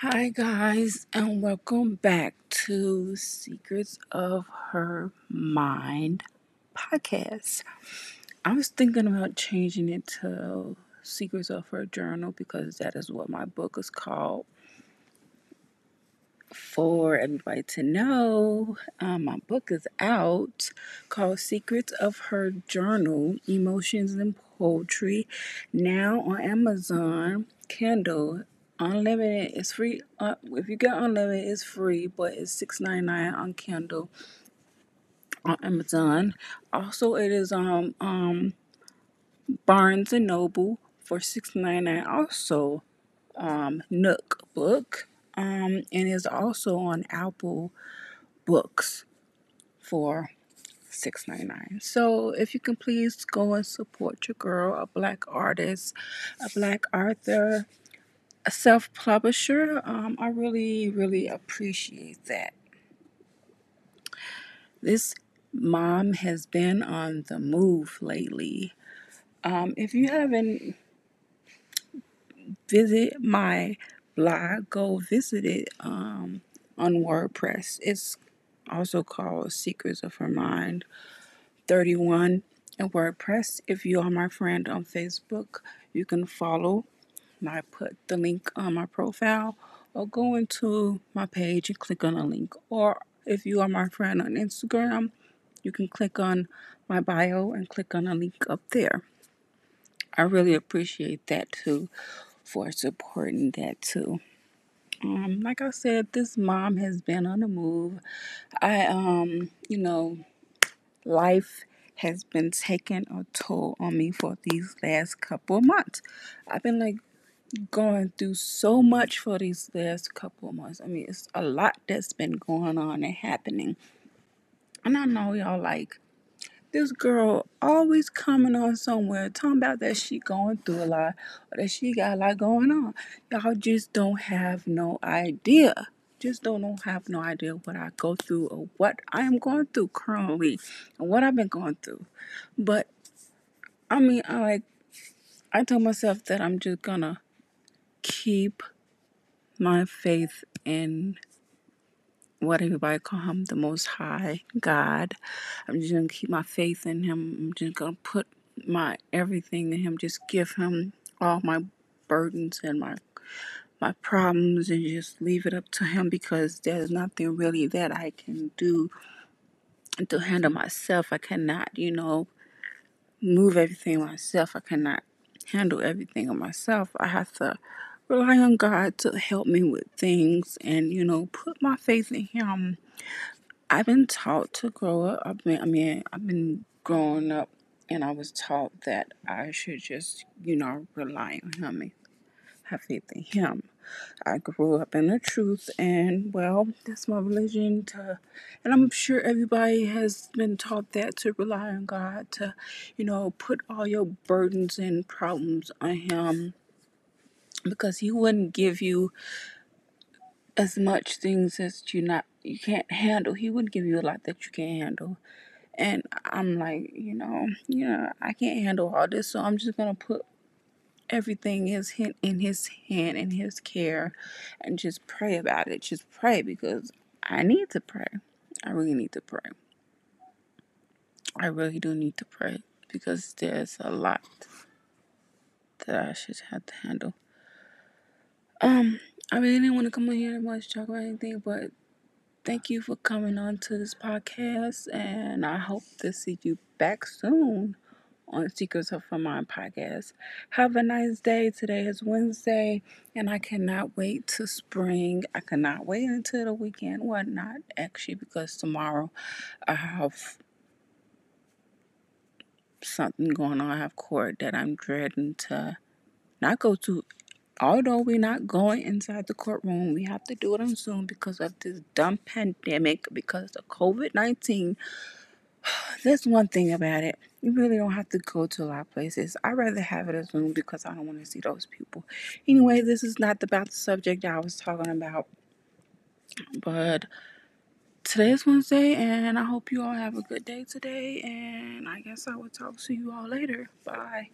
Hi, guys, and welcome back to Secrets of Her Mind podcast. I was thinking about changing it to Secrets of Her Journal because that is what my book is called. For everybody to know, um, my book is out called Secrets of Her Journal Emotions and Poetry now on Amazon Kindle unlimited is free uh, if you get unlimited it's free but it's six ninety nine on kindle on amazon also it is um um barnes and noble for six ninety nine also um nook book um and is also on apple books for six ninety nine. So if you can please go and support your girl, a black artist, a black author, self publisher, um, I really, really appreciate that. This mom has been on the move lately. Um, if you haven't visit my blog, go visit it um, on WordPress. It's also called Secrets of Her Mind 31 in WordPress. If you are my friend on Facebook, you can follow I put the link on my profile or go into my page and click on a link. Or if you are my friend on Instagram, you can click on my bio and click on a link up there. I really appreciate that too for supporting that too. Um, like I said, this mom has been on the move. I um, you know, life has been taking a toll on me for these last couple months. I've been like going through so much for these last couple of months. I mean, it's a lot that's been going on and happening. And I know y'all like this girl always coming on somewhere talking about that she going through a lot or that she got a lot going on. Y'all just don't have no idea. Just don't, have no idea what I go through or what I am going through currently and what I've been going through. But I mean, I like I told myself that I'm just gonna keep my faith in what everybody call him, the Most High God. I'm just gonna keep my faith in Him. I'm just gonna put my everything in Him. Just give Him all my burdens and my my problems, and just leave it up to Him because there's nothing really that I can do to handle myself. I cannot, you know, move everything myself. I cannot handle everything on myself. I have to rely on God to help me with things and, you know, put my faith in Him. I've been taught to grow up. I've been, I mean, I've been growing up and I was taught that I should just, you know, rely on Him and have faith in Him. I grew up in the truth, and well, that's my religion. To, and I'm sure everybody has been taught that to rely on God, to, you know, put all your burdens and problems on Him, because He wouldn't give you as much things as you not you can't handle. He wouldn't give you a lot that you can't handle. And I'm like, you know, yeah, I can't handle all this, so I'm just gonna put everything is in his hand in his care and just pray about it just pray because i need to pray i really need to pray i really do need to pray because there's a lot that i should have to handle um i really didn't want to come on here and much talk about anything but thank you for coming on to this podcast and i hope to see you back soon on Secrets of Her Mind podcast. Have a nice day. Today is Wednesday, and I cannot wait to spring. I cannot wait until the weekend. Well, not actually, because tomorrow I have something going on. I have court that I'm dreading to not go to. Although we're not going inside the courtroom, we have to do it on Zoom because of this dumb pandemic, because of COVID 19 There's one thing about it. You really don't have to go to a lot of places. I'd rather have it as Zoom because I don't want to see those people. Anyway, this is not about the subject I was talking about. But today is Wednesday, and I hope you all have a good day today. And I guess I will talk to you all later. Bye.